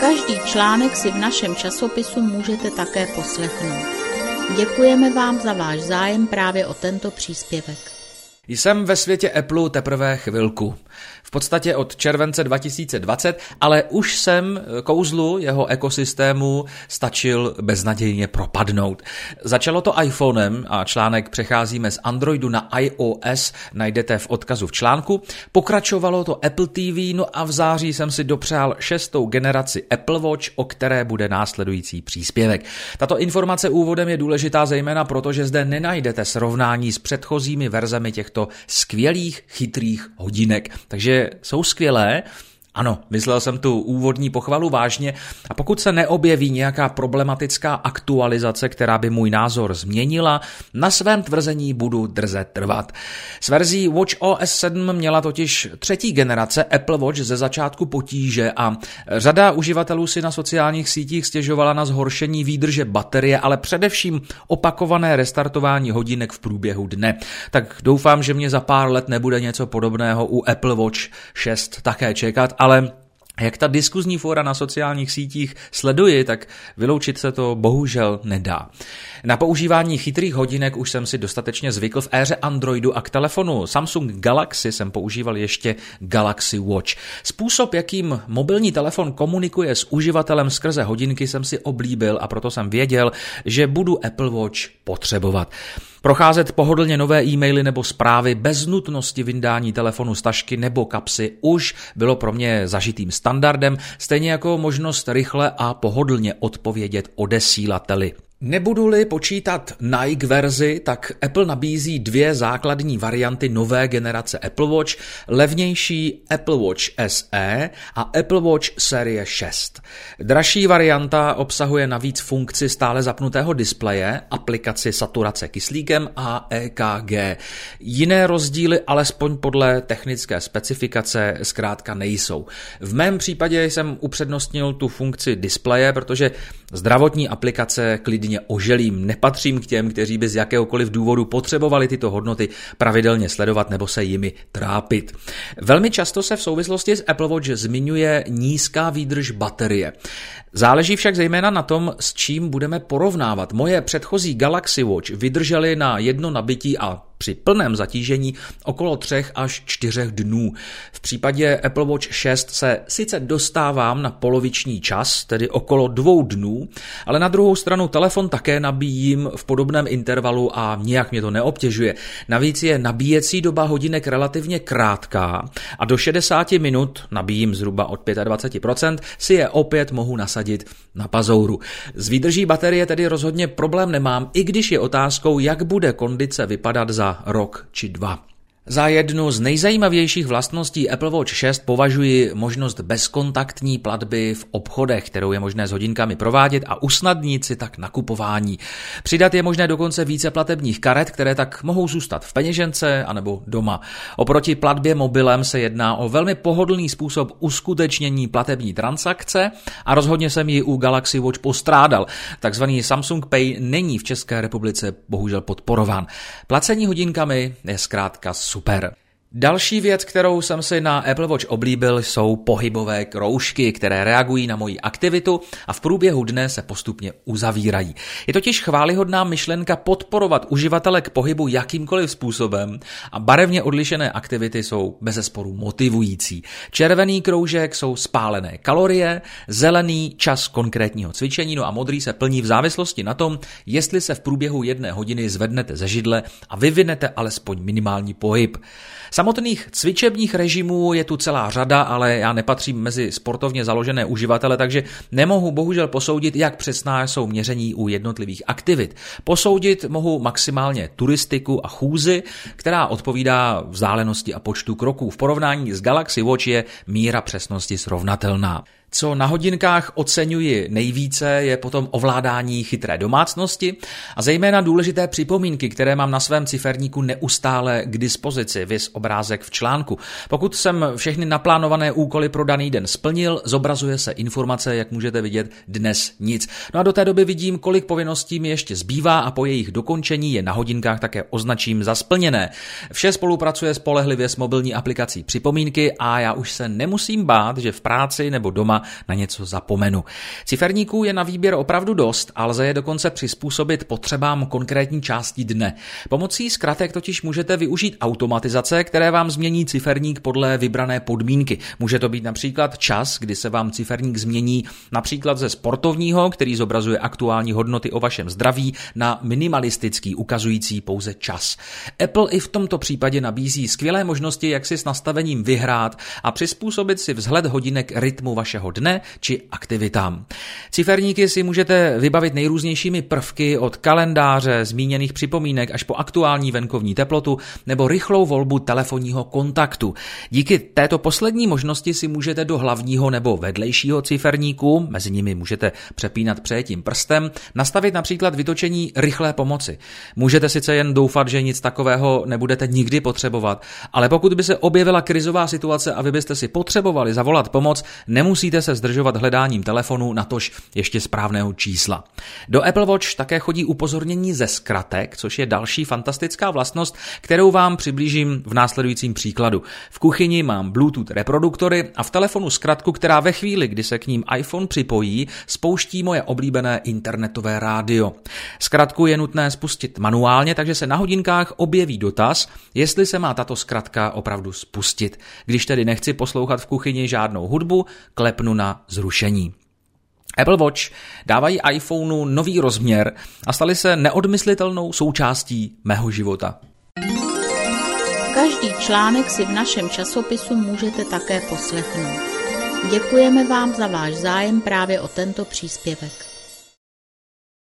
Každý článek si v našem časopisu můžete také poslechnout. Děkujeme vám za váš zájem právě o tento příspěvek. Jsem ve světě Apple teprve chvilku v podstatě od července 2020, ale už jsem kouzlu jeho ekosystému stačil beznadějně propadnout. Začalo to iPhonem a článek přecházíme z Androidu na iOS, najdete v odkazu v článku. Pokračovalo to Apple TV, no a v září jsem si dopřál šestou generaci Apple Watch, o které bude následující příspěvek. Tato informace úvodem je důležitá zejména proto, že zde nenajdete srovnání s předchozími verzemi těchto skvělých chytrých hodinek. Takže jsou skvělé, ano, myslel jsem tu úvodní pochvalu vážně a pokud se neobjeví nějaká problematická aktualizace, která by můj názor změnila, na svém tvrzení budu drze trvat. S verzí Watch OS 7 měla totiž třetí generace Apple Watch ze začátku potíže a řada uživatelů si na sociálních sítích stěžovala na zhoršení výdrže baterie, ale především opakované restartování hodinek v průběhu dne. Tak doufám, že mě za pár let nebude něco podobného u Apple Watch 6 také čekat, ale ale jak ta diskuzní fóra na sociálních sítích sleduji, tak vyloučit se to bohužel nedá. Na používání chytrých hodinek už jsem si dostatečně zvykl v éře Androidu a k telefonu Samsung Galaxy jsem používal ještě Galaxy Watch. Způsob, jakým mobilní telefon komunikuje s uživatelem skrze hodinky, jsem si oblíbil a proto jsem věděl, že budu Apple Watch potřebovat. Procházet pohodlně nové e-maily nebo zprávy bez nutnosti vyndání telefonu z tašky nebo kapsy už bylo pro mě zažitým standardem, stejně jako možnost rychle a pohodlně odpovědět odesílateli. Nebudu-li počítat Nike verzi, tak Apple nabízí dvě základní varianty nové generace Apple Watch, levnější Apple Watch SE a Apple Watch série 6. Dražší varianta obsahuje navíc funkci stále zapnutého displeje, aplikaci saturace kyslíkem a EKG. Jiné rozdíly, alespoň podle technické specifikace, zkrátka nejsou. V mém případě jsem upřednostnil tu funkci displeje, protože zdravotní aplikace klidně jedině oželím, nepatřím k těm, kteří by z jakéhokoliv důvodu potřebovali tyto hodnoty pravidelně sledovat nebo se jimi trápit. Velmi často se v souvislosti s Apple Watch zmiňuje nízká výdrž baterie. Záleží však zejména na tom, s čím budeme porovnávat. Moje předchozí Galaxy Watch vydržely na jedno nabití a při plném zatížení okolo 3 až 4 dnů. V případě Apple Watch 6 se sice dostávám na poloviční čas, tedy okolo dvou dnů, ale na druhou stranu telefon také nabíjím v podobném intervalu a nijak mě to neobtěžuje. Navíc je nabíjecí doba hodinek relativně krátká a do 60 minut, nabíjím zhruba od 25%, si je opět mohu nasadit na pazouru. Z výdrží baterie tedy rozhodně problém nemám, i když je otázkou, jak bude kondice vypadat za rok či dva. Za jednu z nejzajímavějších vlastností Apple Watch 6 považuji možnost bezkontaktní platby v obchodech, kterou je možné s hodinkami provádět a usnadnit si tak nakupování. Přidat je možné dokonce více platebních karet, které tak mohou zůstat v peněžence anebo doma. Oproti platbě mobilem se jedná o velmi pohodlný způsob uskutečnění platební transakce a rozhodně jsem ji u Galaxy Watch postrádal. Takzvaný Samsung Pay není v České republice bohužel podporován. Placení hodinkami je zkrátka supera. Další věc, kterou jsem si na Apple Watch oblíbil, jsou pohybové kroužky, které reagují na moji aktivitu a v průběhu dne se postupně uzavírají. Je totiž chválihodná myšlenka podporovat uživatele k pohybu jakýmkoliv způsobem a barevně odlišené aktivity jsou bezesporu motivující. Červený kroužek jsou spálené kalorie, zelený čas konkrétního cvičení, no a modrý se plní v závislosti na tom, jestli se v průběhu jedné hodiny zvednete ze židle a vyvinete alespoň minimální pohyb. Samotných cvičebních režimů je tu celá řada, ale já nepatřím mezi sportovně založené uživatele, takže nemohu bohužel posoudit, jak přesná jsou měření u jednotlivých aktivit. Posoudit mohu maximálně turistiku a chůzi, která odpovídá vzdálenosti a počtu kroků. V porovnání s Galaxy Watch je míra přesnosti srovnatelná. Co na hodinkách oceňuji nejvíce, je potom ovládání chytré domácnosti a zejména důležité připomínky, které mám na svém ciferníku neustále k dispozici, vys obrázek v článku. Pokud jsem všechny naplánované úkoly pro daný den splnil, zobrazuje se informace, jak můžete vidět, dnes nic. No a do té doby vidím, kolik povinností mi ještě zbývá a po jejich dokončení je na hodinkách také označím za splněné. Vše spolupracuje spolehlivě s mobilní aplikací připomínky a já už se nemusím bát, že v práci nebo doma na něco zapomenu. Ciferníků je na výběr opravdu dost a lze je dokonce přizpůsobit potřebám konkrétní části dne. Pomocí zkratek totiž můžete využít automatizace, které vám změní ciferník podle vybrané podmínky. Může to být například čas, kdy se vám ciferník změní například ze sportovního, který zobrazuje aktuální hodnoty o vašem zdraví, na minimalistický, ukazující pouze čas. Apple i v tomto případě nabízí skvělé možnosti, jak si s nastavením vyhrát a přizpůsobit si vzhled hodinek rytmu vašeho dne či aktivitám. Ciferníky si můžete vybavit nejrůznějšími prvky od kalendáře, zmíněných připomínek až po aktuální venkovní teplotu nebo rychlou volbu telefonního kontaktu. Díky této poslední možnosti si můžete do hlavního nebo vedlejšího ciferníku, mezi nimi můžete přepínat přejetím prstem, nastavit například vytočení rychlé pomoci. Můžete sice jen doufat, že nic takového nebudete nikdy potřebovat, ale pokud by se objevila krizová situace a vy byste si potřebovali zavolat pomoc, nemusíte se zdržovat hledáním telefonu, natož ještě správného čísla. Do Apple Watch také chodí upozornění ze zkratek, což je další fantastická vlastnost, kterou vám přiblížím v následujícím příkladu. V kuchyni mám Bluetooth reproduktory a v telefonu zkratku, která ve chvíli, kdy se k ním iPhone připojí, spouští moje oblíbené internetové rádio. Zkratku je nutné spustit manuálně, takže se na hodinkách objeví dotaz, jestli se má tato zkratka opravdu spustit. Když tedy nechci poslouchat v kuchyni žádnou hudbu, klepnu na zrušení. Apple Watch dávají iPhoneu nový rozměr a stali se neodmyslitelnou součástí mého života. Každý článek si v našem časopisu můžete také poslechnout. Děkujeme vám za váš zájem právě o tento příspěvek.